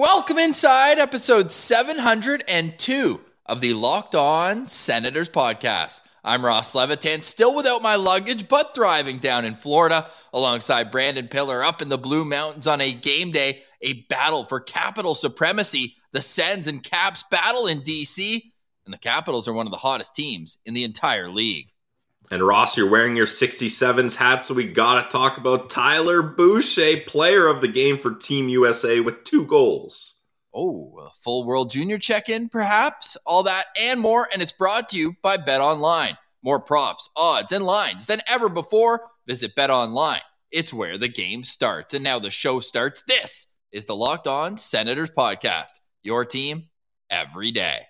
Welcome inside episode 702 of the Locked On Senators podcast. I'm Ross Levitan, still without my luggage, but thriving down in Florida alongside Brandon Pillar up in the Blue Mountains on a game day, a battle for capital supremacy. The Sens and Caps battle in DC, and the Capitals are one of the hottest teams in the entire league. And Ross, you're wearing your 67s hat, so we got to talk about Tyler Boucher, player of the game for Team USA with two goals. Oh, a full World Junior check in, perhaps? All that and more. And it's brought to you by Bet Online. More props, odds, and lines than ever before. Visit Bet Online. It's where the game starts. And now the show starts. This is the Locked On Senators podcast. Your team every day.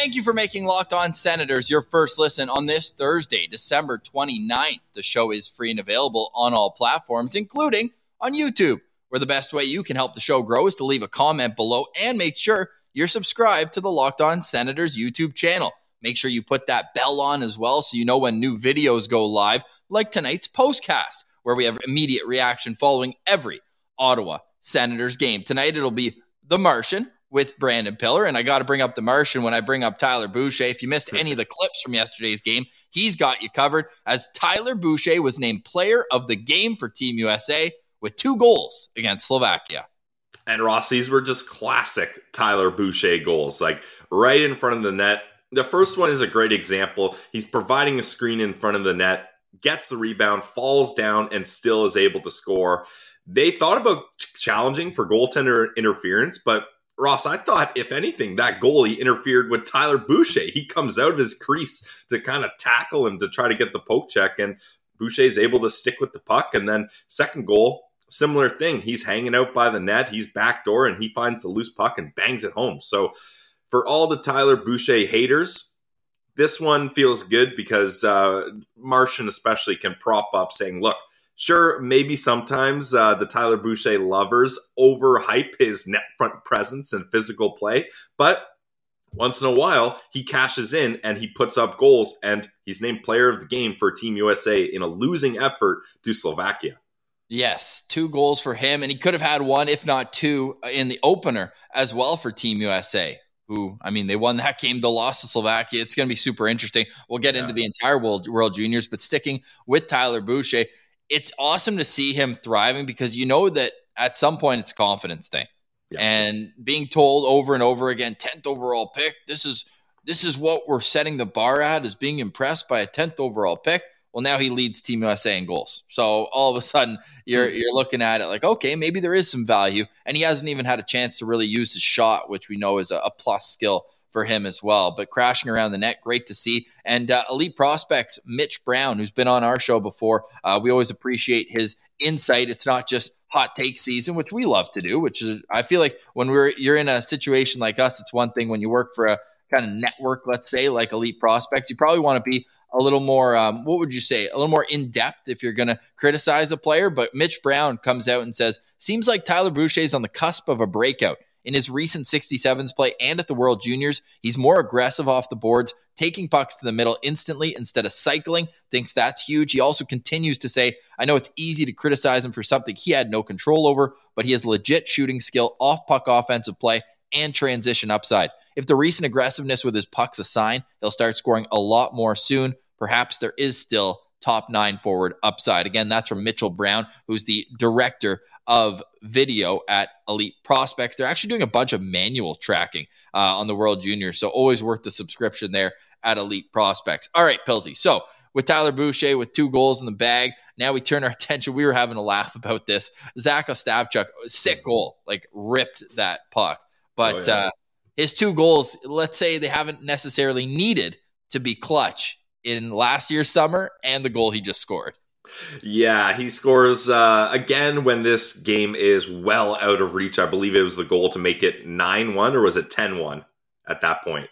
Thank you for making Locked On Senators your first listen on this Thursday, December 29th. The show is free and available on all platforms, including on YouTube, where the best way you can help the show grow is to leave a comment below and make sure you're subscribed to the Locked On Senators YouTube channel. Make sure you put that bell on as well so you know when new videos go live, like tonight's postcast, where we have immediate reaction following every Ottawa Senators game. Tonight it'll be The Martian with Brandon Pillar. And I got to bring up the Martian when I bring up Tyler Boucher. If you missed any of the clips from yesterday's game, he's got you covered as Tyler Boucher was named player of the game for Team USA with two goals against Slovakia. And Ross, these were just classic Tyler Boucher goals, like right in front of the net. The first one is a great example. He's providing a screen in front of the net, gets the rebound, falls down, and still is able to score. They thought about challenging for goaltender interference, but Ross, I thought, if anything, that goalie interfered with Tyler Boucher. He comes out of his crease to kind of tackle him to try to get the poke check, and Boucher is able to stick with the puck. And then, second goal, similar thing. He's hanging out by the net, he's backdoor, and he finds the loose puck and bangs it home. So, for all the Tyler Boucher haters, this one feels good because uh, Martian, especially, can prop up saying, look, Sure, maybe sometimes uh, the Tyler Boucher lovers overhype his net front presence and physical play, but once in a while he cashes in and he puts up goals, and he's named player of the game for Team USA in a losing effort to Slovakia. Yes, two goals for him, and he could have had one, if not two, in the opener as well for Team USA. Who, I mean, they won that game. The loss to Slovakia. It's going to be super interesting. We'll get yeah. into the entire World World Juniors, but sticking with Tyler Boucher, it's awesome to see him thriving because you know that at some point it's a confidence thing. Yeah. And being told over and over again, 10th overall pick, this is this is what we're setting the bar at is being impressed by a 10th overall pick. Well, now he leads Team USA in goals. So all of a sudden you're mm-hmm. you're looking at it like, okay, maybe there is some value. And he hasn't even had a chance to really use his shot, which we know is a, a plus skill for him as well. But crashing around the net, great to see. And uh, elite prospects, Mitch Brown, who's been on our show before. Uh, we always appreciate his insight. It's not just hot take season, which we love to do. Which is, I feel like when we're you're in a situation like us, it's one thing when you work for a kind of network, let's say, like elite prospects, you probably want to be a little more, um, what would you say, a little more in depth if you're going to criticize a player. But Mitch Brown comes out and says, seems like Tyler Boucher is on the cusp of a breakout. In his recent 67s play and at the World Juniors, he's more aggressive off the boards, taking pucks to the middle instantly instead of cycling. Thinks that's huge. He also continues to say, I know it's easy to criticize him for something he had no control over, but he has legit shooting skill, off puck offensive play, and transition upside. If the recent aggressiveness with his pucks a sign, he'll start scoring a lot more soon. Perhaps there is still top nine forward upside. Again, that's from Mitchell Brown, who's the director of video at Elite Prospects. They're actually doing a bunch of manual tracking uh, on the World Juniors, so always worth the subscription there at Elite Prospects. All right, Pilsy. So with Tyler Boucher with two goals in the bag, now we turn our attention. We were having a laugh about this. Zach Ostapchuk, sick goal, like ripped that puck, but oh, yeah. uh, his two goals, let's say they haven't necessarily needed to be clutch in last year's summer and the goal he just scored. Yeah, he scores uh, again when this game is well out of reach. I believe it was the goal to make it 9 1, or was it 10 1 at that point?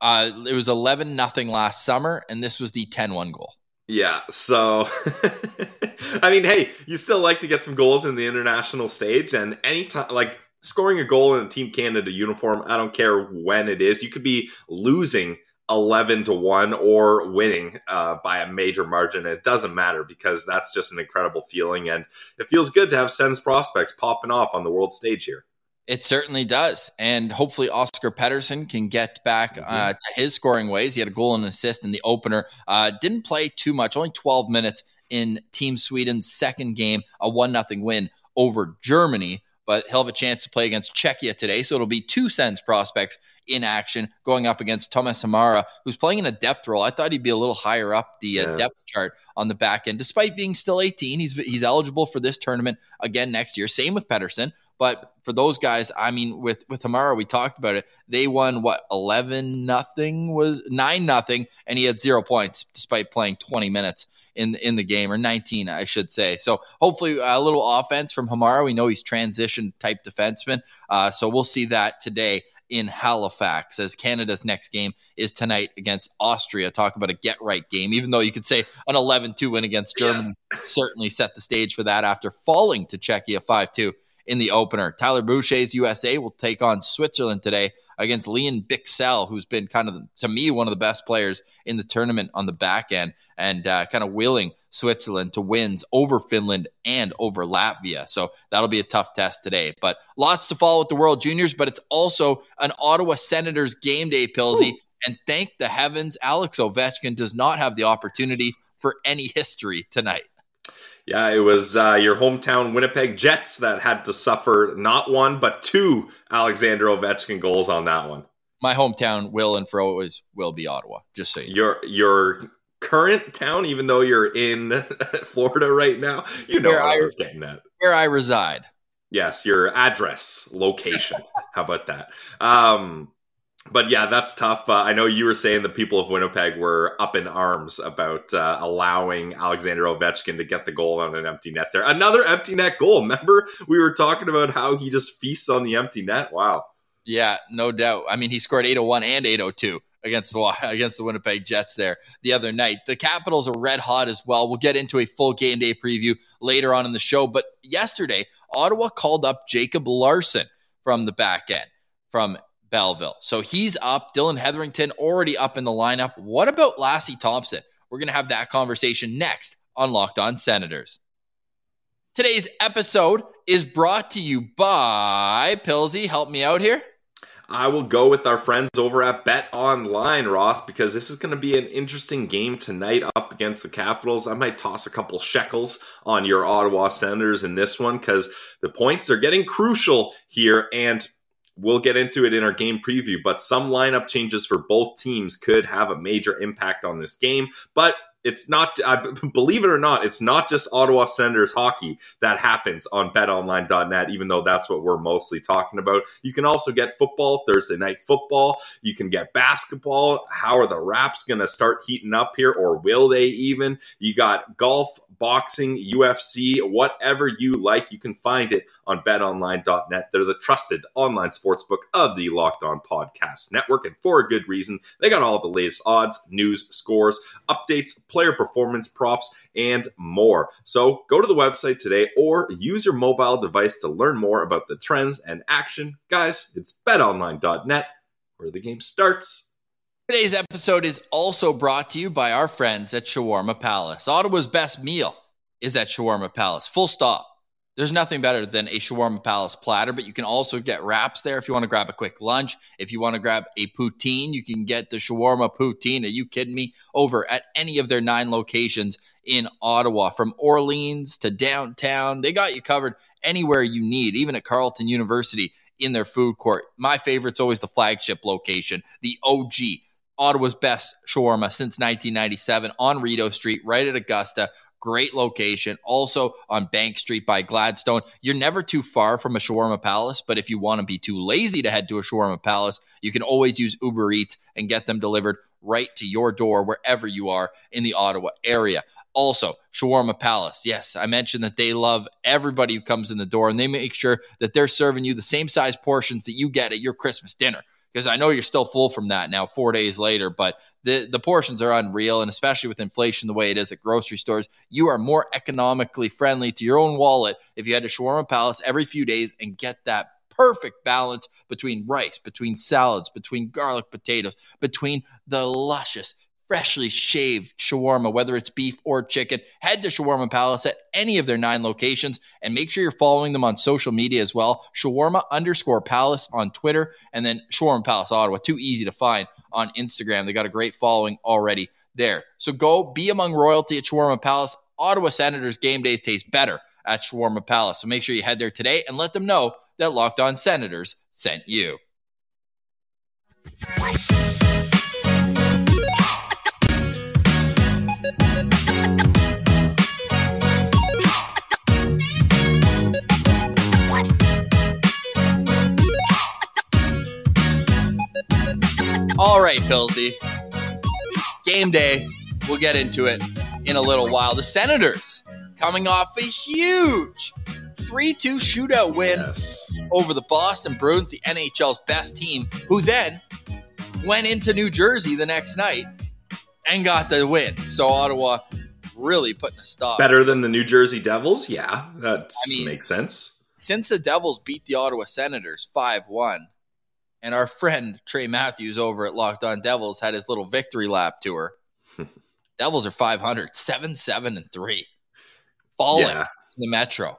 Uh, it was 11 nothing last summer, and this was the 10 1 goal. Yeah, so I mean, hey, you still like to get some goals in the international stage, and anytime, like scoring a goal in a Team Canada uniform, I don't care when it is, you could be losing 11 to 1 or winning uh, by a major margin. It doesn't matter because that's just an incredible feeling, and it feels good to have Sens prospects popping off on the world stage here. It certainly does. And hopefully, Oskar Pettersson can get back uh, mm-hmm. to his scoring ways. He had a goal and an assist in the opener. Uh, didn't play too much, only 12 minutes in Team Sweden's second game, a 1 0 win over Germany. But he'll have a chance to play against Czechia today. So it'll be two Sens prospects in action going up against Thomas Hamara, who's playing in a depth role. I thought he'd be a little higher up the uh, yeah. depth chart on the back end. Despite being still 18, he's, he's eligible for this tournament again next year. Same with Pettersson, But for those guys, I mean, with with Hamara, we talked about it. They won what eleven nothing was nine nothing, and he had zero points despite playing twenty minutes in in the game or nineteen, I should say. So hopefully a little offense from Hamara. We know he's transition type defenseman, uh, so we'll see that today in Halifax as Canada's next game is tonight against Austria. Talk about a get right game, even though you could say an 11 2 win against Germany yeah. certainly set the stage for that after falling to Czechia 5 2 in the opener. Tyler Boucher's USA will take on Switzerland today against Lian Bichsel, who's been kind of, to me, one of the best players in the tournament on the back end and uh, kind of willing Switzerland to wins over Finland and over Latvia. So that'll be a tough test today. But lots to follow with the World Juniors, but it's also an Ottawa Senators game day, Pilsy. Ooh. And thank the heavens, Alex Ovechkin does not have the opportunity for any history tonight. Yeah, it was uh, your hometown Winnipeg Jets that had to suffer not one but two Alexander Ovechkin goals on that one. My hometown will and for always will be Ottawa. Just so you your your current town, even though you're in Florida right now, you know where I, I was getting that. Where I reside. Yes, your address, location. How about that? Um, but yeah, that's tough. Uh, I know you were saying the people of Winnipeg were up in arms about uh, allowing Alexander Ovechkin to get the goal on an empty net there. Another empty net goal. Remember, we were talking about how he just feasts on the empty net. Wow. Yeah, no doubt. I mean, he scored 801 and 802 against the against the Winnipeg Jets there the other night. The Capitals are red hot as well. We'll get into a full game day preview later on in the show. But yesterday, Ottawa called up Jacob Larsson from the back end from Belleville. So he's up. Dillon Heatherington already up in the lineup. What about Lassi Thomson? We're going to have that conversation next on Locked On Senators. Today's episode is brought to you by Pilsy. Help me out here. I will go with our friends over at Bet Online, Ross, because this is going to be an interesting game tonight up against the Capitals. I might toss a couple shekels on your Ottawa Senators in this one because the points are getting crucial here. And we'll get into it in our game preview, but some lineup changes for both teams could have a major impact on this game. But it's not I believe it or not it's not just ottawa senators hockey that happens on betonline.net even though that's what we're mostly talking about you can also get football thursday night football you can get basketball how are the raps going to start heating up here or will they even you got golf boxing, UFC, whatever you like, you can find it on betonline.net. They're the trusted online sportsbook of the Locked On Podcast Network, and for a good reason. They got all the latest odds, news, scores, updates, player performance props, and more. So go to the website today or use your mobile device to learn more about the trends and action. Guys, it's betonline.net where the game starts. Today's episode is also brought to you by our friends at Shawarma Palace. Ottawa's best meal is at Shawarma Palace. Full stop. There's nothing better than a Shawarma Palace platter, but you can also get wraps there if you want to grab a quick lunch. If you want to grab a poutine, you can get the Shawarma Poutine. Are you kidding me? Over at any of their nine locations in Ottawa, from Orleans to downtown, they got you covered anywhere you need, even at Carleton University in their food court. My favorite's always the flagship location, the OG Ottawa's best shawarma since 1997 on Rideau Street, right at Augusta. Great location. Also on Bank Street by Gladstone. You're never too far from a shawarma palace, but if you want to be too lazy to head to a shawarma palace, you can always use Uber Eats and get them delivered right to your door wherever you are in the Ottawa area. Also, Shawarma Palace. Yes, I mentioned that they love everybody who comes in the door and they make sure that they're serving you the same size portions that you get at your Christmas dinner. Because I know you're still full from that now, four days later. But the the portions are unreal, and especially with inflation the way it is at grocery stores, you are more economically friendly to your own wallet if you head to Shawarma Palace every few days and get that perfect balance between rice, between salads, between garlic potatoes, between the luscious freshly shaved shawarma, whether it's beef or chicken. Head to Shawarma Palace at any of their nine locations and make sure you're following them on social media as well. Shawarma underscore Palace on Twitter and then Shawarma Palace Ottawa. Too easy to find on Instagram. They got a great following already there. So go be among royalty at Shawarma Palace. Ottawa Senators game days taste better at Shawarma Palace. So make sure you head there today and let them know that Locked On Senators sent you. All right, Pilsy. Game day. We'll get into it in a little while. The Senators coming off a huge 3 2 shootout win Yes. over the Boston Bruins, the NHL's best team, who then went into New Jersey the next night and got the win. So Ottawa really putting a stop. Better than the New Jersey Devils? Yeah, that I mean- makes sense. Since the Devils beat the Ottawa Senators 5 1, and our friend Trey Matthews over at Locked On Devils had his little victory lap tour. Devils are 500, 7 7 and 3. Falling Yeah. in the Metro.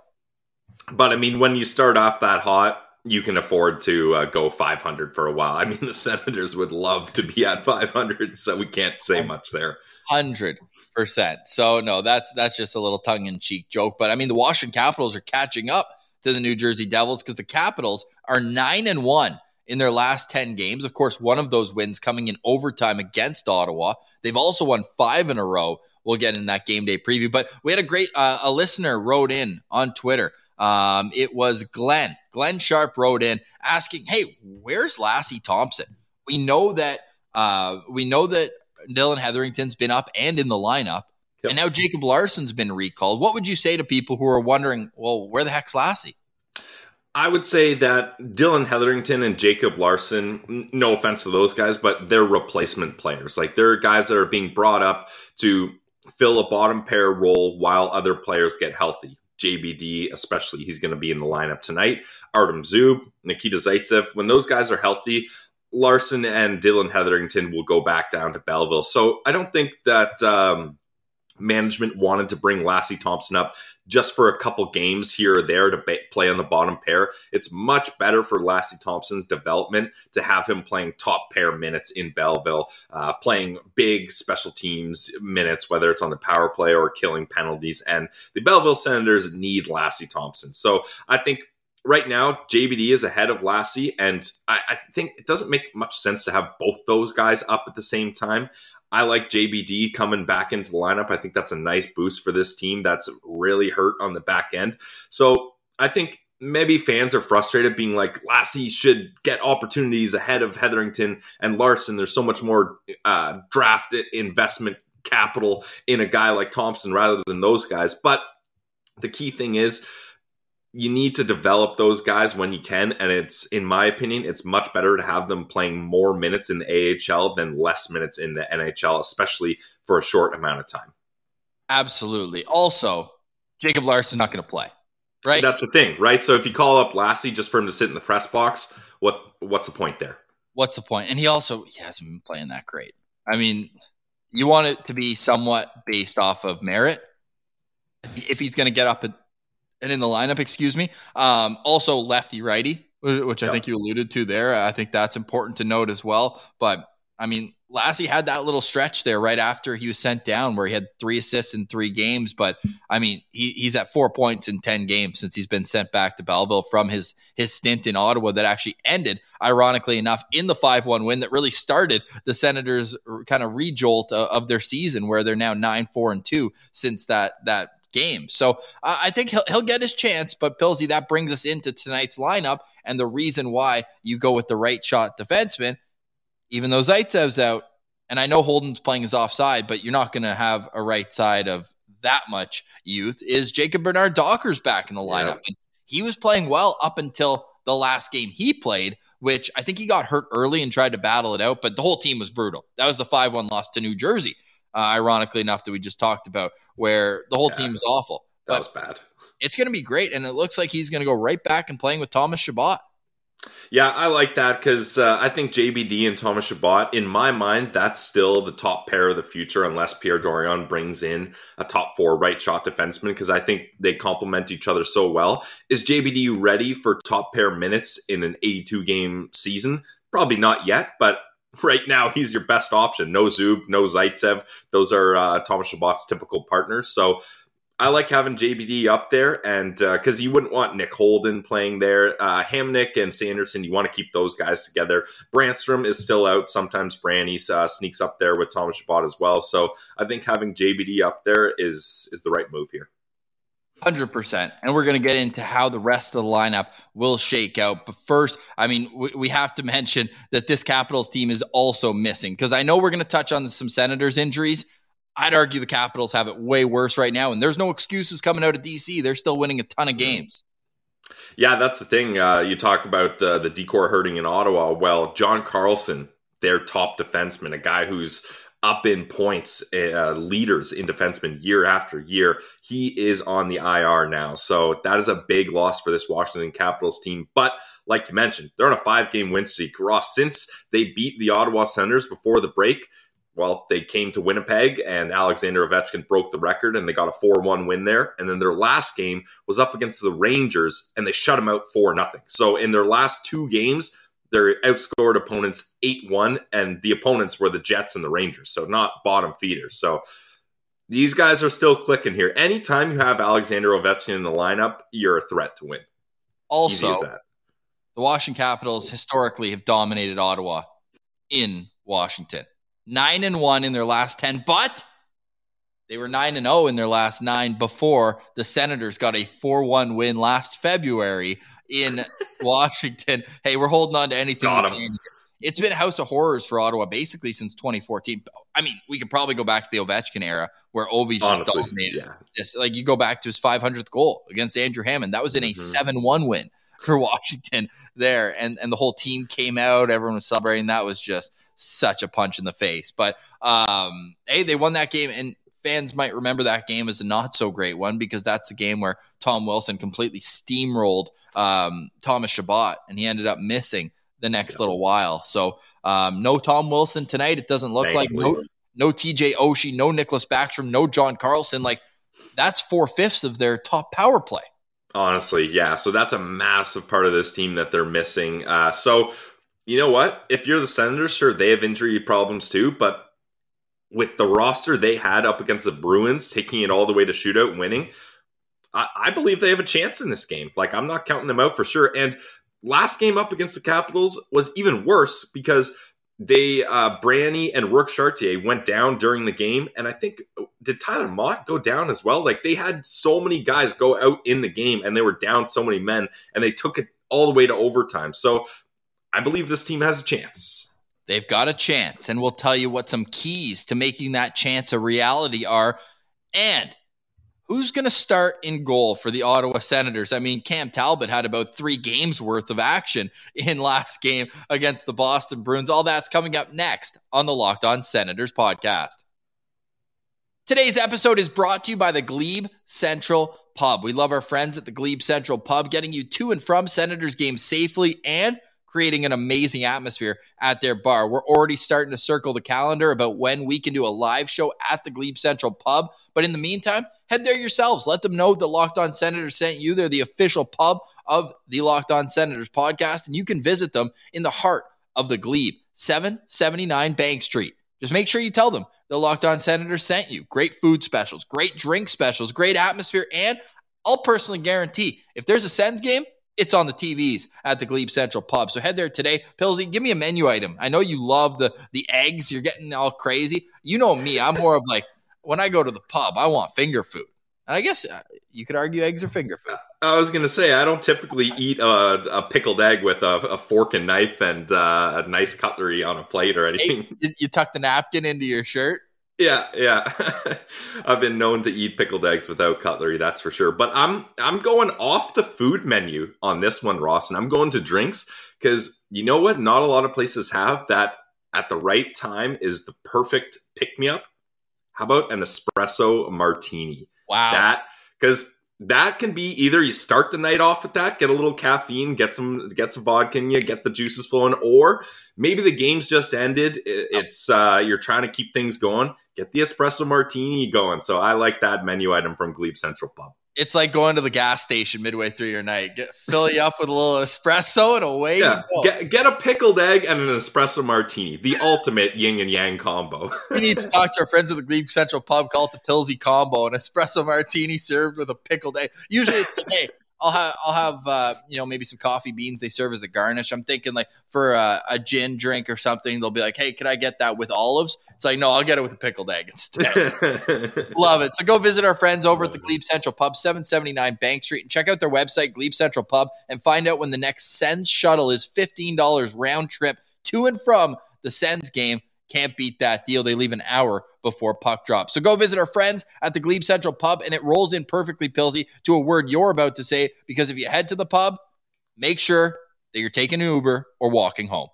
But I mean, when you start off that hot, you can afford to uh, go 500 for a while. I mean, the Senators would love to be at 500, so we can't say much there. Hundred percent. So no, that's that's just a little tongue in cheek joke. But I mean, the Washington Capitals are catching up to the New Jersey Devils because the Capitals are nine and one in their last ten games. Of course, one of those wins coming in overtime against Ottawa. They've also won five in a row. We'll get in that game day preview. But we had a great uh, a listener wrote in on Twitter. Um, it was Glenn. Glenn Sharp wrote in asking, "Hey, where's Lassi Thomson? We know that uh, we know that Dillon Heatherington's been up and in the lineup, Yep. and now Jacob Larsson's been recalled. What would you say to people who are wondering, well, where the heck's Lassi? I would say that Dillon Heatherington and Jacob Larsson, no offense to those guys, but they're replacement players. Like they're guys that are being brought up to fill a bottom pair role while other players get healthy. JBD, especially, he's going to be in the lineup tonight. Artem Zub, Nikita Zaitsev, when those guys are healthy, Larsson and Dillon Heatherington will go back down to Belleville. So I don't think that um, management wanted to bring Lassi Thomson up just for a couple games here or there to ba- play on the bottom pair. It's much better for Lassi Thomson's development to have him playing top pair minutes in Belleville, uh, playing big special teams minutes, whether it's on the power play or killing penalties. And the Belleville Senators need Lassi Thomson. So I think right now JBD is ahead of Lassi, and I, I think it doesn't make much sense to have both those guys up at the same time. I like JBD coming back into the lineup. I think that's a nice boost for this team that's really hurt on the back end. So I think maybe fans are frustrated being like Lassi should get opportunities ahead of Heatherington and Larsson. There's so much more uh, draft investment capital in a guy like Thomson rather than those guys. But the key thing is you need to develop those guys when you can. And it's, in my opinion, it's much better to have them playing more minutes in the AHL than less minutes in the NHL, especially for a short amount of time. Absolutely. Also, Jacob Larsson not going to play, right? That's the thing, right? So if you call up Lassi just for him to sit in the press box, what what's the point there? What's the point? And he also he hasn't been playing that great. I mean, you want it to be somewhat based off of merit. If he's going to get up and and in the lineup, excuse me. Um, also, lefty righty, which I Yeah. think you alluded to there. I think that's important to note as well. But I mean, Lassi had that little stretch there right after he was sent down where he had three assists in three games. But I mean, he, he's at four points in 10 games since he's been sent back to Belleville from his, his stint in Ottawa that actually ended, ironically enough, in the 5 1 win that really started the Senators' kind of rejolt of, of their season where they're now 9 4 and 2 since that, that game. So uh, I think he'll, he'll get his chance. But Pilsy, that brings us into tonight's lineup and the reason why you go with the right shot defenseman even though Zaitsev's out, and I know Holden's playing his offside, but you're not going to have a right side of that much youth, is Jacob Bernard Docker's back in the lineup. Yep. And he was playing well up until the last game he played, which I think he got hurt early and tried to battle it out, but the whole team was brutal. That was the 5 1 loss to New Jersey, uh, ironically enough, that we just talked about, where the whole Yeah. team is awful. That But was bad. it's going to be great. And it looks like he's going to go right back and playing with Thomas Chabot. Yeah, I like that because uh, I think JBD and Thomas Chabot, in my mind, that's still the top pair of the future unless Pierre Dorion brings in a top four right shot defenseman because I think they complement each other so well. Is JBD ready for top pair minutes in an 82 game season? Probably not yet, but right now he's your best option. No Zub, no Zaitsev. Those are uh, Thomas Chabot's typical partners. So I like having JBD up there, and because you wouldn't want Nick Holden playing there, uh, Hamonic and Sanderson, you want to keep those guys together. Brannstrom is still out. Sometimes Branny uh, sneaks up there with Thomas Chabot as well. So I think having JBD up there is is the right move here. Hundred percent, and we're going to get into how the rest of the lineup will shake out. But first, I mean, we, we have to mention that this Capitals team is also missing because I know we're going to touch on some Senators injuries. I'd argue the Capitals have it way worse right now, and there's no excuses coming out of DC. They're still winning a ton of games. Yeah, that's the thing. Uh, you talk about uh, the D corps hurting in Ottawa. Well, John Carlson, their top defenseman, a guy who's up in points, uh, leaders in defensemen year after year. He is on the IR now. So that is a big loss for this Washington Capitals team. But like you mentioned, they're on a five game win streak. Ross, since they beat the Ottawa Senators before the break, well, they came to Winnipeg and Alexander Ovechkin broke the record and they got a 4 1 win there. And then their last game was up against the Rangers and they shut them out 4 0. So in their last two games, they outscored opponents 8 1, and the opponents were the Jets and the Rangers. So not bottom feeders. So these guys are still clicking here. Anytime you have Alexander Ovechkin in the lineup, you're a threat to win. Also, the Washington Capitals historically have dominated Ottawa in Washington. Nine and one in their last ten, but they were nine and zero in their last nine before the Senators got a four-one win last February in Washington. Hey, we're holding on to anything Got we 'em. can. It's been House of Horrors for Ottawa basically since 2014. I mean, we could probably go back to the Ovechkin era where Ovi's just dominated yeah. this. Like you go back to his 500th goal against Andrew Hammond. That was in a Mhm. 7-1 win for Washington there. And and the whole team came out. Everyone was celebrating. That was just such a punch in the face. But um, hey, they won that game and fans might remember that game as a not so great one because that's a game where Tom Wilson completely steamrolled um, Thomas Chabot and he ended up missing the next Yeah. little while. So um, no Tom Wilson tonight. It doesn't look like no no TJ Oshie, no Nicklas Backstrom, no John Carlson. Like that's four fifths of their top power play. Honestly, yeah. So that's a massive part of this team that they're missing. Uh, so you know what? If you're the Senators, sure they have injury problems too, but with the roster they had up against the Bruins, taking it all the way to shootout, winning, I, I believe they have a chance in this game. Like I'm not counting them out for sure. And last game up against the Capitals was even worse because they uh Branny and Rourke Chartier went down during the game, and I think did Tyler Motte go down as well? Like they had so many guys go out in the game, and they were down so many men, and they took it all the way to overtime. So I believe this team has a chance. They've got a chance, and we'll tell you what some keys to making that chance a reality are. And who's going to start in goal for the Ottawa Senators? I mean, Cam Talbot had about three games worth of action in last game against the Boston Bruins. All that's coming up next on the Locked On Senators podcast. Today's episode is brought to you by the Glebe Central Pub. We love our friends at the Glebe Central Pub, getting you to and from Senators games safely and creating an amazing atmosphere at their bar. We're already starting to circle the calendar about when we can do a live show at the Glebe Central Pub. But in the meantime, head there yourselves. Let them know that Locked On Senators sent you. They're the official pub of the Locked On Senators podcast, and you can visit them in the heart of the Glebe, 779 Bank Street. Just make sure you tell them the Locked On Senators sent you. Great food specials, great drink specials, great atmosphere, and I'll personally guarantee if there's a Sens game, it's on the TVs at the Glebe Central Pub. So head there today. Pillsy, give me a menu item. I know you love the the eggs. You're getting all crazy. You know me. I'm more of like when I go to the pub, I want finger food. And I guess uh, you could argue eggs are finger food. I was gonna say I don't typically eat a, a pickled egg with a, a fork and knife and uh, a nice cutlery on a plate or anything. You tuck the napkin into your shirt. Yeah, yeah. I've been known to eat pickled eggs without cutlery, that's for sure. But I'm I'm going off the food menu on this one, Ross, and I'm going to drinks because you know what? Not a lot of places have that at the right time is the perfect pick me up. How about an espresso martini? Wow. That because that can be either you start the night off with that, get a little caffeine, get some get some vodka in you, get the juices flowing, or maybe the game's just ended. It's uh, you're trying to keep things going. Get the espresso martini going. So I like that menu item from Glebe Central Pub it's like going to the gas station midway through your night. Get, fill you up with a little espresso and away yeah. Get, get a pickled egg and an espresso martini, the ultimate yin and yang combo. we need to talk to our friends at the Glebe Central Pub, call it the Pillsy combo, an espresso martini served with a pickled egg. Usually it's like, hey, I'll have I'll have uh, you know maybe some coffee beans they serve as a garnish. I'm thinking like for a, a, gin drink or something, they'll be like, "Hey, could I get that with olives?" It's like, no, I'll get it with a pickled egg instead. Love it. So go visit our friends over at the Glebe Central Pub, 779 Bank Street, and check out their website, Glebe Central Pub, and find out when the next Sens shuttle is fifteen dollars round trip to and from the Sens game. Can't beat that deal. They leave an hour before puck drop. So go visit our friends at the Glebe Central Pub, and it rolls in perfectly, Pilsy, to a word you're about to say. Because if you head to the pub, make sure that you're taking an Uber or walking home.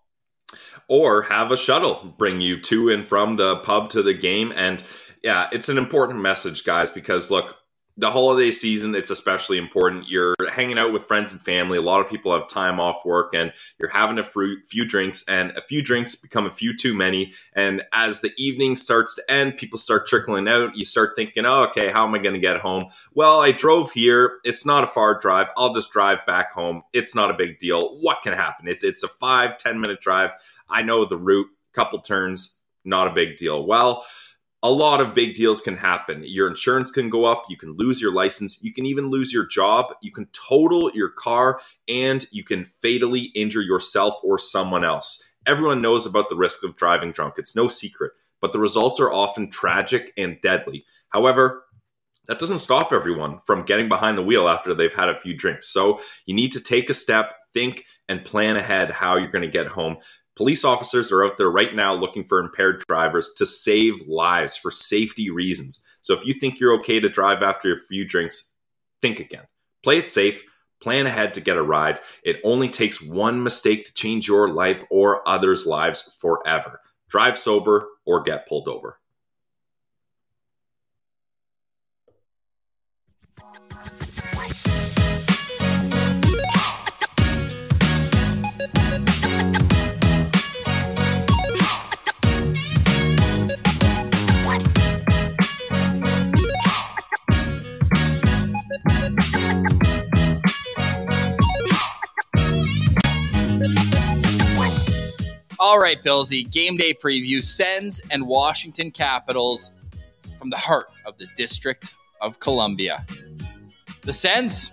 Or have a shuttle bring you to and from the pub to the game. And yeah, it's an important message, guys, because look, the holiday season it's especially important. You're hanging out with friends and family. A lot of people have time off work and you're having a few drinks and a few drinks become a few too many. And as the evening starts to end people start trickling out. You start thinking oh, okay how am i going to get home? Well i drove here. It's not a far drive. I'll just drive back home. It's not a big deal. What can happen? It's, it's a five ten minute drive. I know the route. Couple turns not a big deal. Well a lot of big deals can happen. Your insurance can go up, you can lose your license, you can even lose your job, you can total your car, and you can fatally injure yourself or someone else. Everyone knows about the risk of driving drunk, it's no secret, but the results are often tragic and deadly. However, that doesn't stop everyone from getting behind the wheel after they've had a few drinks. So you need to take a step, think, and plan ahead how you're going to get home. Police officers are out there right now looking for impaired drivers to save lives for safety reasons. So if you think you're okay to drive after a few drinks, think again. Play it safe, plan ahead to get a ride. It only takes one mistake to change your life or others' lives forever. Drive sober or get pulled over. All right, Billsy, game day preview Sens and Washington Capitals from the heart of the District of Columbia. The Sens,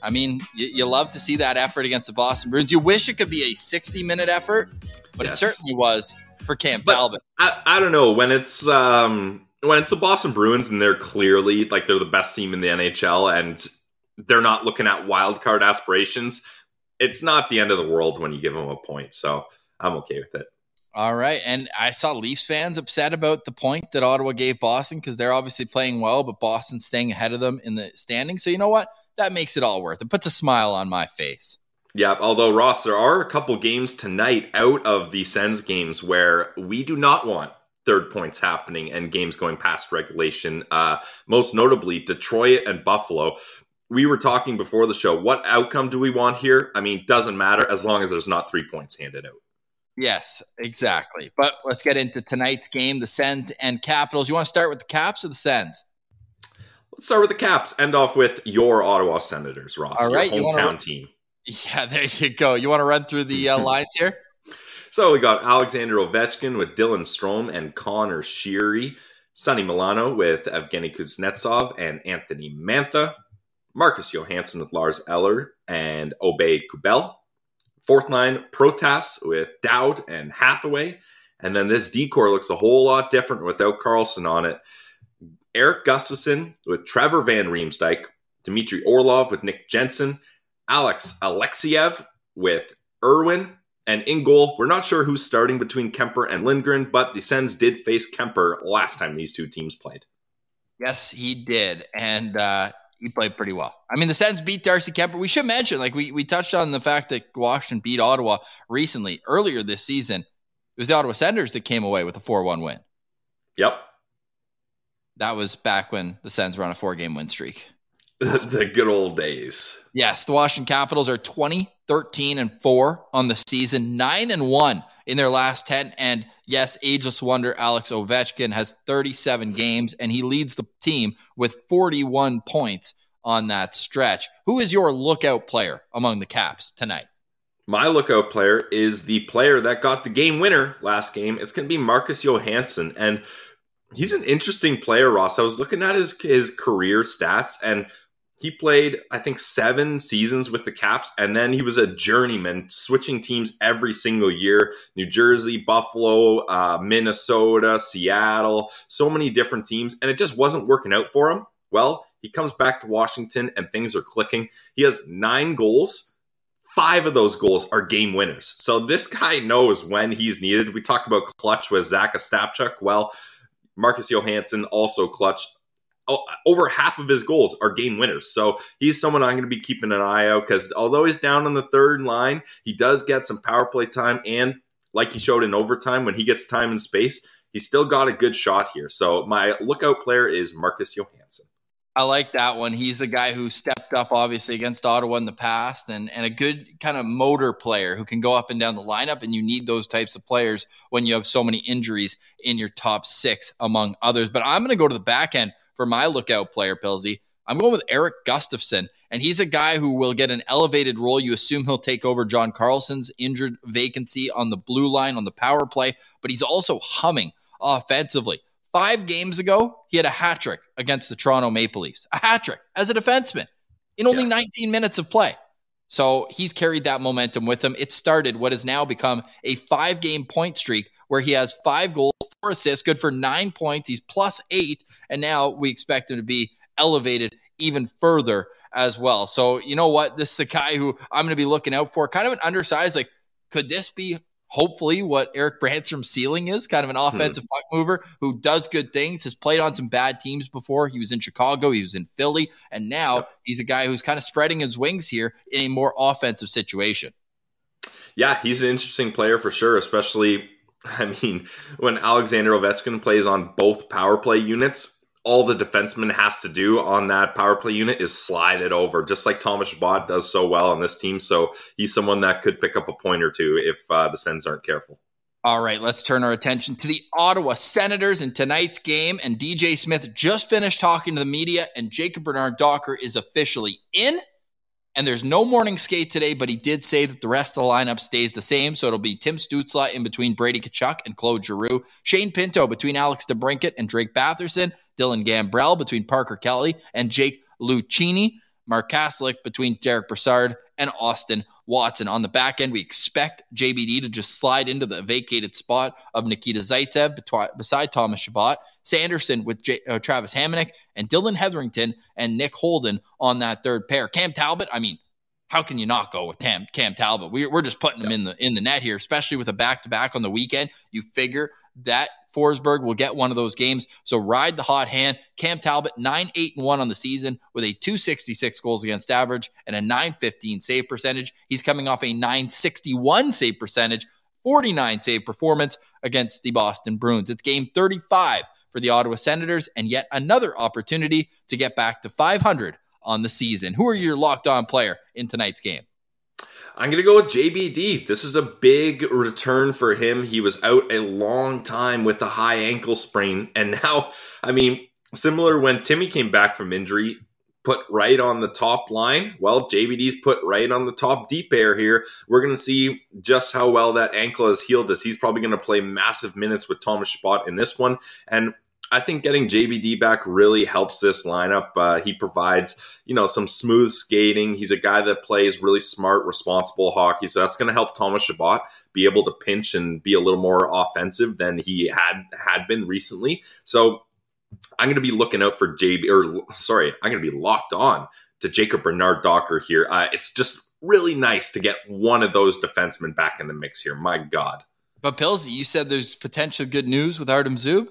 I mean, you, you, love to see that effort against the Boston Bruins. You wish it could be a 60 minute effort, but yes. it certainly was for Cam but Talbot. I, I don't know when it's um, when it's the Boston Bruins and they're clearly like they're the best team in the NHL and they're not looking at wild card aspirations. It's not the end of the world when you give them a point. So I'm okay with it. All right. And I saw Leafs fans upset about the point that Ottawa gave Boston because they're obviously playing well, but Boston's staying ahead of them in the standing. So you know what? That makes it all worth it. Puts a smile on my face. Yeah, although Ross, there are a couple games tonight out of the Sens games where we do not want third points happening and games going past regulation. Uh, most notably, Detroit and Buffalo. We were talking before the show. What outcome do we want here? I mean, doesn't matter as long as there's not three points handed out. Yes, exactly. But let's get into tonight's game, the Sens and Capitals. You want to start with the Caps or the Sens? Let's start with the Caps. End off with your Ottawa Senators, Ross. All right, your hometown team. Yeah, there you go. You want to run through the uh, lines here? So we got Alexander Ovechkin with Dylan Strome and Connor Sheary. Sonny Milano with Evgeny Kuznetsov and Anthony Mantha. Marcus Johansson with Lars Eller and Aube-Kubel. Fourth line, Protas with Dowd and Hathaway. And then this D corps looks a whole lot different without Carlson on it. Erik Gustafsson with Trevor Van Riemsdyk, Dmitry Orlov with Nick Jensen, Alex Alexeyev with Irwin, And in goal, we're not sure who's starting between Kuemper and Lindgren, but the Sens did face Kuemper last time these two teams played. Yes, he did. And uh, he played pretty well. I mean, the Sens beat Darcy Kuemper. We should mention, like, we, we touched on the fact that Washington beat Ottawa recently, earlier this season. It was the Ottawa Senators that came away with a 4 1 win. Yep. That was back when the Sens were on a four game win streak. the good old days. Yes, the Washington Capitals are 20, 13, and 4 on the season, 9 and 1 in their last 10. And yes, ageless wonder Alex Ovechkin has 37 games and he leads the team with 41 points on that stretch. Who is your lookout player among the Caps tonight? My lookout player is the player that got the game winner last game. It's going to be Marcus Johansson. And he's an interesting player, Ross. I was looking at his, his career stats and he played, I think, seven seasons with the Caps, and then he was a journeyman, switching teams every single year New Jersey, Buffalo, uh, Minnesota, Seattle, so many different teams, and it just wasn't working out for him. Well, he comes back to Washington, and things are clicking. He has nine goals. Five of those goals are game winners. So this guy knows when he's needed. We talked about clutch with Zach Ostapchuk. Well, Marcus Johansson also clutch Oh, over half of his goals are game winners. So he's someone I'm going to be keeping an eye out because although he's down on the third line, he does get some power play time. And like he showed in overtime, when he gets time and space, he's still got a good shot here. So my lookout player is Marcus Johansson. I like that one. He's a guy who stepped up, obviously, against Ottawa in the past, and, and a good kind of motor player who can go up and down the lineup. And you need those types of players when you have so many injuries in your top six, among others. But I'm going to go to the back end for my lookout player, Pilsy. I'm going with Erik Gustafsson, and he's a guy who will get an elevated role. You assume he'll take over John Carlson's injured vacancy on the blue line on the power play, but he's also humming offensively. Five games ago, he had a hat trick against the Toronto Maple Leafs, a hat trick as a defenseman in only yeah. 19 minutes of play. So he's carried that momentum with him. It started what has now become a five game point streak where he has five goals, four assists, good for nine points. He's plus eight. And now we expect him to be elevated even further as well. So, you know what? This is a guy who I'm going to be looking out for. Kind of an undersized, like, could this be hopefully what Eric Brannstrom's ceiling is, kind of an hmm. offensive hmm. puck mover who does good things, has played on some bad teams before. He was in Chicago, he was in Philly, and now yep. he's a guy who's kind of spreading his wings here in a more offensive situation. Yeah, he's an interesting player for sure, especially I mean, when Alexander Ovechkin plays on both power play units, all the defenseman has to do on that power play unit is slide it over, just like Thomas Chabot does so well on this team. So he's someone that could pick up a point or two if uh, the Sens aren't careful. All right, let's turn our attention to the Ottawa Senators in tonight's game. And DJ Smith just finished talking to the media, and Jacob Bernard Docker is officially in. And there's no morning skate today, but he did say that the rest of the lineup stays the same. So it'll be Tim Stützle in between Brady Tkachuk and Claude Giroux, Shane Pinto between Alex DeBrincat and Drake Batherson, Dylan Gambrell between Parker Kelly and Jake Lucchini, Mark Kastelic between Derek Brassard and Austin Watson. On the back end, we expect JBD to just slide into the vacated spot of Nikita Zaitsev beside Thomas Chabot, Sanderson with J- uh, Travis Hamonic, and Dillon Heatherington and Nick Holden on that third pair. Cam Talbot, I mean, how can you not go with Cam, Cam Talbot? We, are just putting him in the in the net here, especially with a back to back on the weekend. You figure that Forsberg will get one of those games. So ride the hot hand. Cam Talbot, 9 8 and 1 on the season with a 266 goals against average and a 915 save percentage. He's coming off a 961 save percentage, 49 save performance against the Boston Bruins. It's game 35 for the Ottawa Senators and yet another opportunity to get back to 500 on the season. Who are your locked on player in tonight's game? I'm going to go with JBD. This is a big return for him. He was out a long time with a high ankle sprain. And now, I mean, similar when Timmy came back from injury, put right on the top line. Well, JBD's put right on the top D pair here. We're going to see just how well that ankle has healed us. He's probably going to play massive minutes with Thomas Chabot in this one. And I think getting JBD back really helps this lineup. Uh, he provides, you know, some smooth skating. He's a guy that plays really smart, responsible hockey. So that's going to help Thomas Chabot be able to pinch and be a little more offensive than he had had been recently. So I'm going to be looking out for JB, or sorry, I'm going to be locked on to Jacob Bernard Docker here. Uh, it's just really nice to get one of those defensemen back in the mix here. My God. But Pillsy, you said there's potential good news with Artem Zub.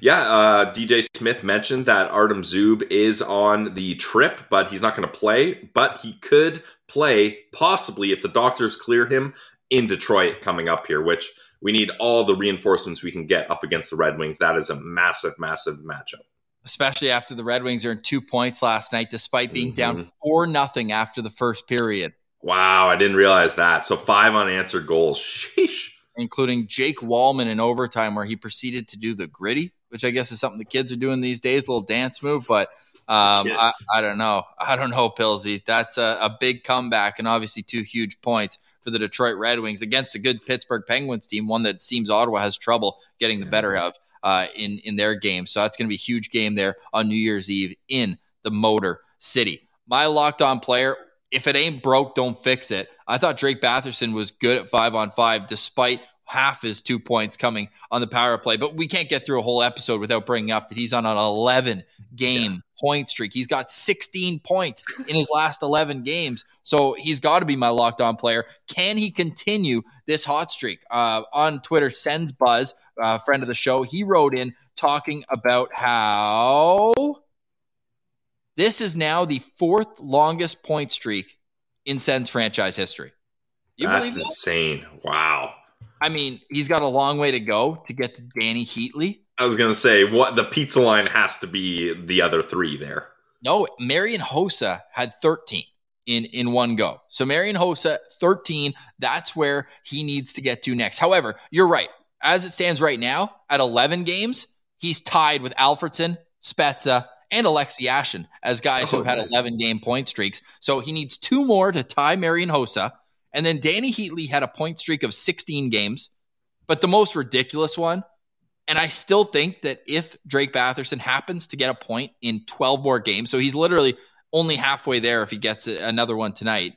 Yeah, uh, DJ Smith mentioned that Artem Zub is on the trip, but he's not going to play. But he could play possibly if the doctors clear him in Detroit coming up here, which we need all the reinforcements we can get up against the Red Wings. That is a massive, massive matchup. Especially after the Red Wings earned two points last night, despite being mm-hmm. down four nothing after the first period. Wow, I didn't realize that. So five unanswered goals. Sheesh. Including Jake Walman in overtime, where he proceeded to do the gritty, which I guess is something the kids are doing these days, a little dance move. But um, I, I, don't know. I don't know, Pillsy. That's a, a, big comeback and obviously two huge points for the Detroit Red Wings against a good Pittsburgh Penguins team, one that seems Ottawa has trouble getting the better of uh, in, in their game. So that's going to be a huge game there on New Year's Eve in the Motor City. My locked on player, if it ain't broke, don't fix it. I thought Drake Batherson was good at five on five, despite half his two points coming on the power play. But we can't get through a whole episode without bringing up that he's on an 11 game yeah. point streak. He's got 16 points in his last 11 games. So he's got to be my locked on player. Can he continue this hot streak? Uh, on Twitter, sends Buzz, uh, friend of the show, he wrote in talking about how this is now the fourth longest point streak in Sens franchise history. You That's believe that? insane. Wow. I mean, he's got a long way to go to get to Dany Heatley. I was gonna say what the pizza line has to be the other three there. No, Marian Hossa had 13 in in one go. So Marian Hossa 13, that's where he needs to get to next. However, you're right. As it stands right now, at 11 games, he's tied with Alfredsson, Spezza, and Alexei Yashin as guys oh, who have had nice. 11 game point streaks. So he needs two more to tie Marian Hossa. And then Dany Heatley had a point streak of 16 games. But the most ridiculous one, and I still think that if Drake Batherson happens to get a point in 12 more games, so he's literally only halfway there if he gets another one tonight.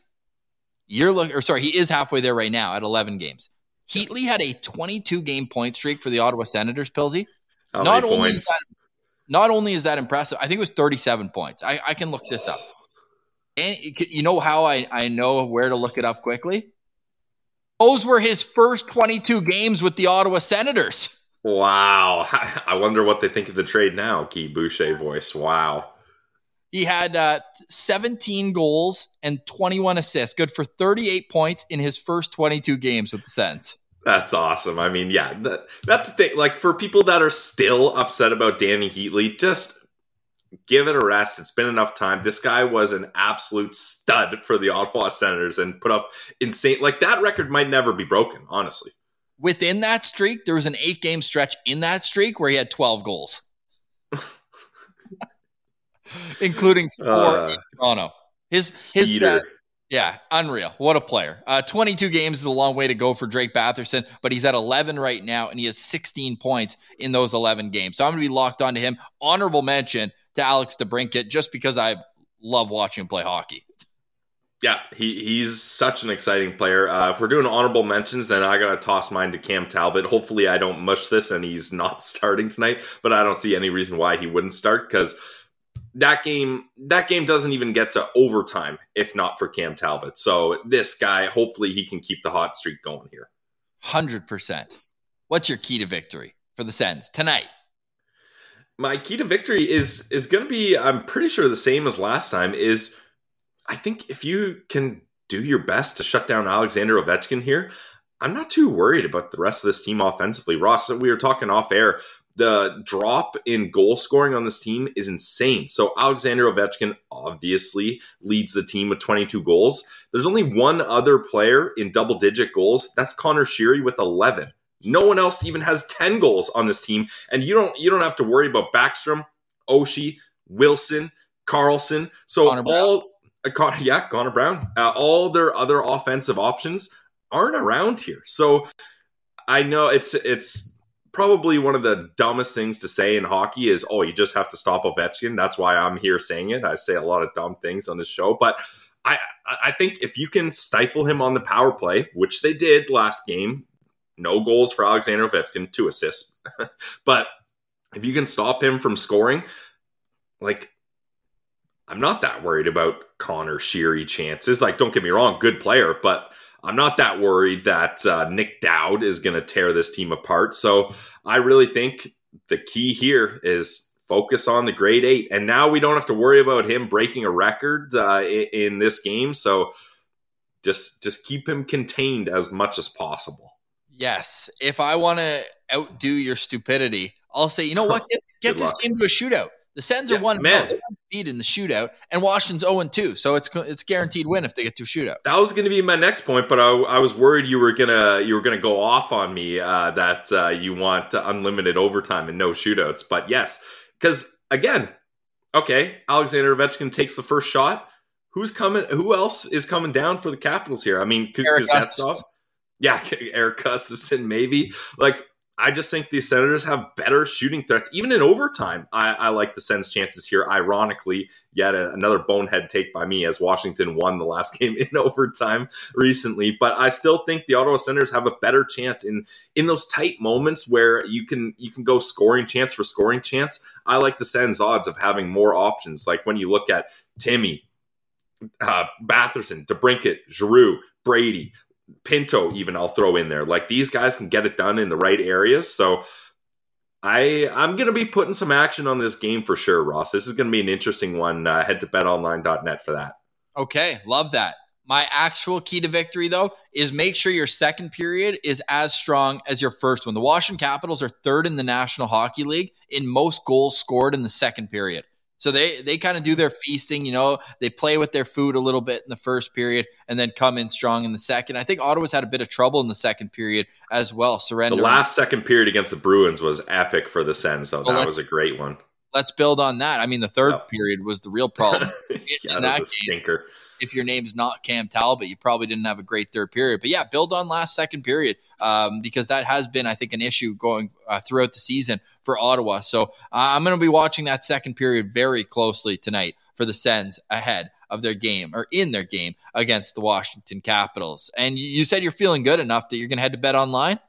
You're looking, or sorry, he is halfway there right now at 11 games. Heatley had a 22 game point streak for the Ottawa Senators, Pilsy. How not only, that, not only is that impressive, I think it was 37 points. I, I can look this up. And you know how I, I know where to look it up quickly? Those were his first 22 games with the Ottawa Senators. Wow. I wonder what they think of the trade now, Guy Boucher voice. Wow. He had uh, 17 goals and 21 assists, good for 38 points in his first 22 games with the Sens. That's awesome. I mean, yeah, that, that's the thing. Like, for people that are still upset about Dany Heatley, just give it a rest. It's been enough time. This guy was an absolute stud for the Ottawa Senators and put up insane. Like that record might never be broken, honestly. Within that streak, there was an eight game stretch in that streak where he had 12 goals, including four uh, in Toronto. His, his, uh, yeah, unreal. What a player. Uh, 22 games is a long way to go for Drake Batherson, but he's at 11 right now, and he has 16 points in those 11 games. So I'm going to be locked onto him. Honorable mention to Alex DeBrincat just because I love watching him play hockey. Yeah, he, he's such an exciting player. Uh, if we're doing honorable mentions, then I got to toss mine to Cam Talbot. Hopefully, I don't mush this and he's not starting tonight, but I don't see any reason why he wouldn't start because that game that game doesn't even get to overtime if not for Cam Talbot. So this guy, hopefully, he can keep the hot streak going here. Hundred percent. What's your key to victory for the Sens tonight? my key to victory is is going to be i'm pretty sure the same as last time is i think if you can do your best to shut down alexander ovechkin here i'm not too worried about the rest of this team offensively ross we were talking off air the drop in goal scoring on this team is insane so alexander ovechkin obviously leads the team with 22 goals there's only one other player in double digit goals that's conor sheary with 11 no one else even has 10 goals on this team. And you don't you don't have to worry about Backstrom, Oshie, Wilson, Carlson. So Connor all uh, yeah, Connor Brown. Uh, all their other offensive options aren't around here. So I know it's it's probably one of the dumbest things to say in hockey is oh you just have to stop Ovechkin. That's why I'm here saying it. I say a lot of dumb things on the show, but I I think if you can stifle him on the power play, which they did last game, no goals for Alexander Ovechkin, two assists. but if you can stop him from scoring, like I'm not that worried about Conor Sheary chances. Like, don't get me wrong, good player, but I'm not that worried that uh, Nic Dowd is going to tear this team apart. So I really think the key here is focus on the Great Eight. And now we don't have to worry about him breaking a record uh, in, in this game. So just just keep him contained as much as possible. Yes. If I want to outdo your stupidity, I'll say, you know what? Get, get this luck. game to a shootout. The Sens are yeah, one man beat in the shootout, and Washington's zero and two, so it's it's guaranteed win if they get to a shootout. That was going to be my next point, but I, I, was worried you were gonna you were gonna go off on me uh, that uh, you want unlimited overtime and no shootouts. But yes, because again, okay, Alexander Ovechkin takes the first shot. Who's coming? Who else is coming down for the Capitals here? I mean, Kuznetsov. Yeah, Erik Gustafsson, maybe. Like I just think the Senators have better shooting threats, even in overtime. I, I like the Sens' chances here. Ironically, yet a, another bonehead take by me as Washington won the last game in overtime recently. But I still think the Ottawa Senators have a better chance in in those tight moments where you can you can go scoring chance for scoring chance. I like the Sens' odds of having more options. Like when you look at Timmy, uh, Batherson, DeBrincat, Giroux, Brady, Pinto, even I'll throw in there. Like these guys can get it done in the right areas. So I I'm gonna be putting some action on this game for sure, Ross. This is gonna be an interesting one. Uh, head to betonline.net for that. Okay, love that. My actual key to victory, though, is make sure your second period is as strong as your first one. The Washington Capitals are third in the National Hockey League in most goals scored in the second period. So they they kind of do their feasting, you know, they play with their food a little bit in the first period and then come in strong in the second. I think Ottawa's had a bit of trouble in the second period as well. Surrender. The last second period against the Bruins was epic for the Sens, so well, that was a great one. Let's build on that. I mean, the third yep. period was the real problem. yeah, that was a stinker. If your name's not Cam Talbot, you probably didn't have a great third period. But yeah, build on last second period um, because that has been, I think, an issue going uh, throughout the season for Ottawa. So uh, I'm going to be watching that second period very closely tonight for the Sens ahead of their game or in their game against the Washington Capitals. And you said you're feeling good enough that you're going to head to bet online.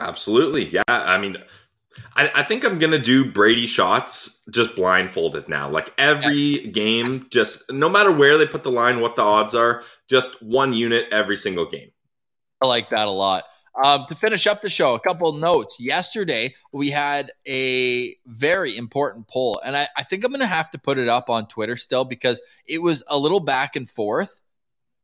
Absolutely. Yeah. I mean, I, I, think I'm gonna do Brady shots just blindfolded now. Like every yeah. game, just no matter where they put the line, what the odds are, just one unit every single game. I like that a lot. Um, to finish up the show, a couple notes. Yesterday, we had a very important poll, and I, I think I'm going to have to put it up on Twitter still because it was a little back and forth.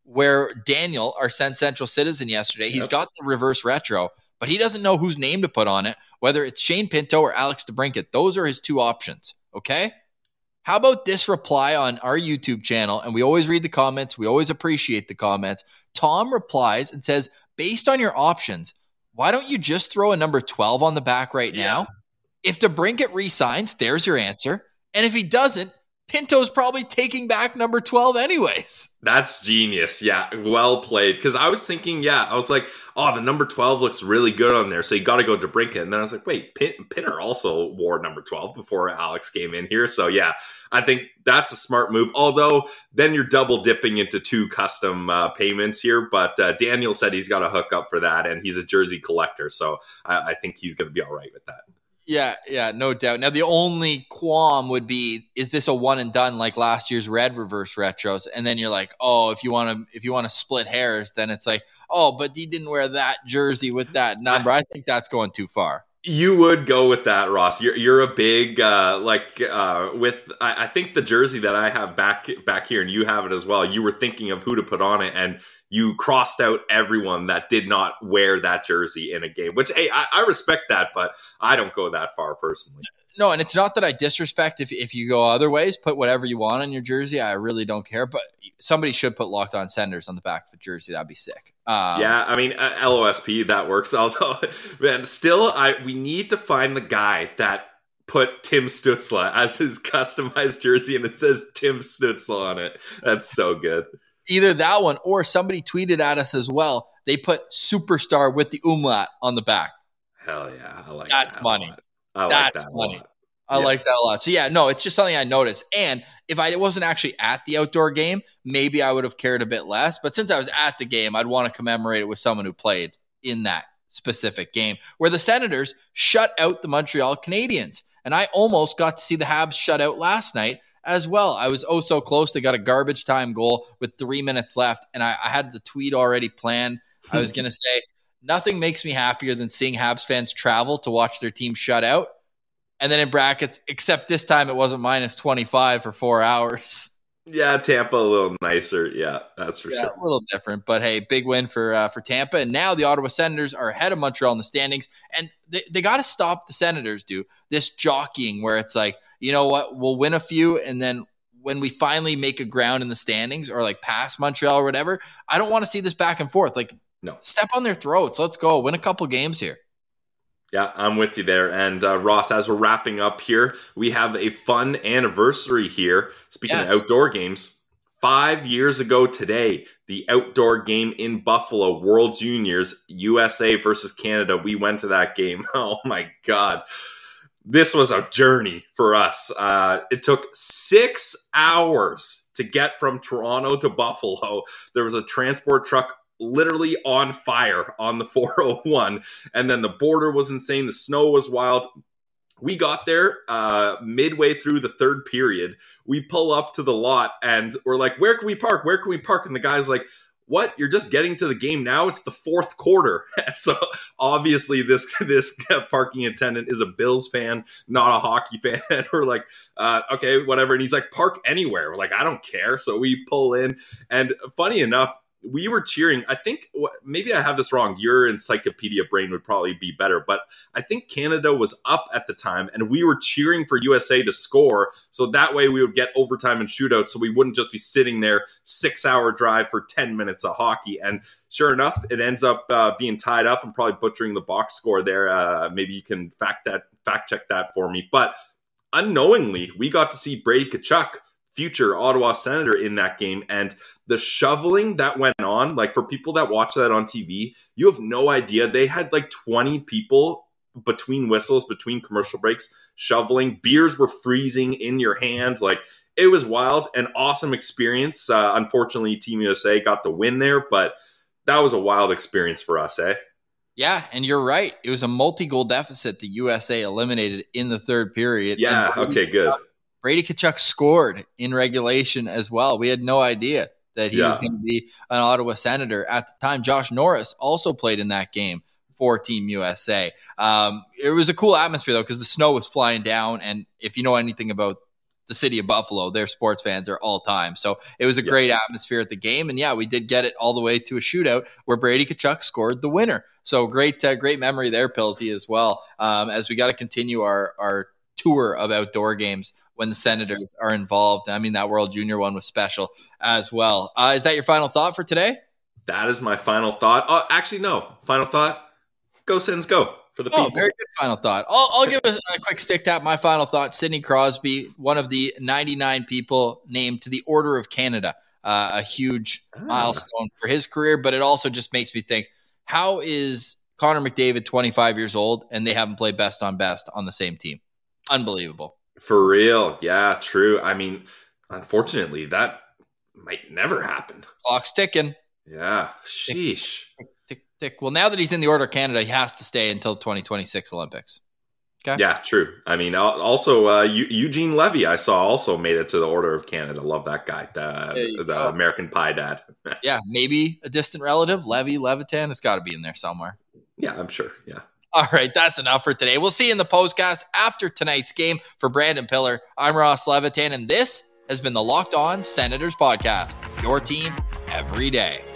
Where Daniel, our Sens Central citizen, yesterday, yep. he's got the reverse retro but he doesn't know whose name to put on it, whether it's Shane Pinto or Alex DeBrincat. Those are his two options. Okay. How about this reply on our YouTube channel? And we always read the comments. We always appreciate the comments. Tom replies and says, based on your options, why don't you just throw a number 12 on the back right yeah. now? If DeBrincat resigns, there's your answer. And if he doesn't, Pinto's probably taking back number 12 anyways. That's genius. Yeah, well played. Because I was thinking, yeah, I was like, oh, the number 12 looks really good on there. So you got to go DeBrincat. And then I was like, wait, Pin- Pinner also wore number 12 before Alex came in here. So yeah, I think that's a smart move. Although then you're double dipping into two custom uh, payments here. But uh, Daniel said he's got a hook up for that and he's a jersey collector. So I, I think he's going to be all right with that. Yeah, yeah, no doubt. Now the only qualm would be is this a one and done like last year's red reverse retros? And then you're like, oh, if you want to if you want to split hairs, then it's like, oh, but he didn't wear that jersey with that number. I think that's going too far. You would go with that, Ross. You're you're a big uh, like uh, with I, I think the jersey that I have back back here, and you have it as well. You were thinking of who to put on it, and you crossed out everyone that did not wear that jersey in a game. Which hey, I, I respect that, but I don't go that far personally. No, and it's not that I disrespect if, if you go other ways, put whatever you want on your jersey. I really don't care, but somebody should put locked on senders on the back of the jersey. That'd be sick. Um, yeah, I mean uh, LOSP that works. Although, man, still, I we need to find the guy that put Tim Stützle as his customized jersey, and it says Tim Stützle on it. That's so good. Either that one, or somebody tweeted at us as well. They put superstar with the umlaut on the back. Hell yeah, I like that's that money. I That's like that funny. I yeah. like that a lot. So yeah, no, it's just something I noticed. And if I wasn't actually at the outdoor game, maybe I would have cared a bit less. But since I was at the game, I'd want to commemorate it with someone who played in that specific game where the Senators shut out the Montreal Canadiens. And I almost got to see the Habs shut out last night as well. I was oh so close. They got a garbage time goal with three minutes left, and I, I had the tweet already planned. I was going to say, nothing makes me happier than seeing Habs fans travel to watch their team shut out. And then in brackets, except this time it wasn't minus 25 for four hours. Yeah, Tampa a little nicer. Yeah, that's for Yeah, sure. a little different, but hey, big win for uh, for Tampa. And now the Ottawa Senators are ahead of Montreal in the standings, and they, they got to stop the Senators. Do this jockeying where it's like, you know what, we'll win a few, and then when we finally make a ground in the standings or like pass Montreal or whatever, I don't want to see this back and forth. Like, No. step on their throats. Let's go win a couple games here. Yeah, I'm with you there. And uh, Ross, as we're wrapping up here, we have a fun anniversary here. Speaking Yes. of outdoor games, five years ago today, the outdoor game in Buffalo, World Juniors, USA versus Canada. We went to that game. Oh my God. This was a journey for us. Uh, it took six hours to get from Toronto to Buffalo. There was a transport truck literally on fire on the 401 and then the border was insane. The snow was wild. We got there uh, midway through the third period. We pull up to the lot and we're like where can we park? Where can we park? And the guy's like what? You're just getting to the game now? It's the fourth quarter. So obviously this this parking attendant is a bills fan not a hockey fan. We're like uh, okay whatever. And he's like park anywhere. We're like i don't care. So we pull in and funny enough we were cheering. I think maybe I have this wrong. Your encyclopedia brain would probably be better, but I think Canada was up at the time and we were cheering for USA to score. So that way we would get overtime and shootouts. So we wouldn't just be sitting there six hour drive for 10 minutes of hockey. And sure enough, it ends up uh, being tied up. I'm probably butchering the box score there. Uh, maybe you can fact that, fact check that for me. But unknowingly, we got to see Brady Kachuk, future Ottawa Senator, in that game. And the shoveling that went on, like for people that watch that on TV, you have no idea. They had like 20 people between whistles, between commercial breaks, shoveling. Beers were freezing in your hand. Like it was wild, an awesome experience. Uh, unfortunately, Team USA got the win there, but that was a wild experience for us, eh? Yeah, and you're right. It was a multi-goal deficit the USA eliminated in the third period. Yeah, okay, good. Brady Tkachuk scored in regulation as well. We had no idea that he was going to be an Ottawa Senator at the time. Josh Norris also played in that game for Team USA. Um, it was a cool atmosphere though because the snow was flying down, and if you know anything about the city of Buffalo, their sports fans are all time. So it was a Yeah. great atmosphere at the game, and yeah, we did get it all the way to a shootout where Brady Tkachuk scored the winner. So great, uh, great memory there, Pilty, as well. Um, as we got to continue our our tour of outdoor games when the Senators are involved. I mean, that World Junior one was special as well. Uh, is that your final thought for today? That is my final thought. Oh, actually, no. Final thought. Go Sens, go for the Oh, people. very good final thought. I'll, I'll give a, a quick stick tap. My final thought: Sidney Crosby, one of the 99 people named to the Order of Canada, uh, a huge Ah. milestone for his career. But it also just makes me think: How is Connor McDavid 25 years old and they haven't played best on best on the same team? Unbelievable. For real. Yeah, true. I mean, unfortunately, that might never happen. Clock's ticking. Yeah. Sheesh. Tick, tick. Well, now that he's in the Order of Canada, he has to stay until 2026 Olympics. Okay. Yeah, true. I mean, also uh, Eu- Eugene Levy, I saw also made it to the Order of Canada. Love that guy, the, the. American Pie Dad. Yeah, maybe a distant relative, Levy Levitan, It's got to be in there somewhere. yeah, I'm sure. Yeah. All right, that's enough for today. We'll see you in the postcast after tonight's game. For Brandon Pillar, I'm Ross Levitan, and this has been the Locked On Senators podcast. Your team every day.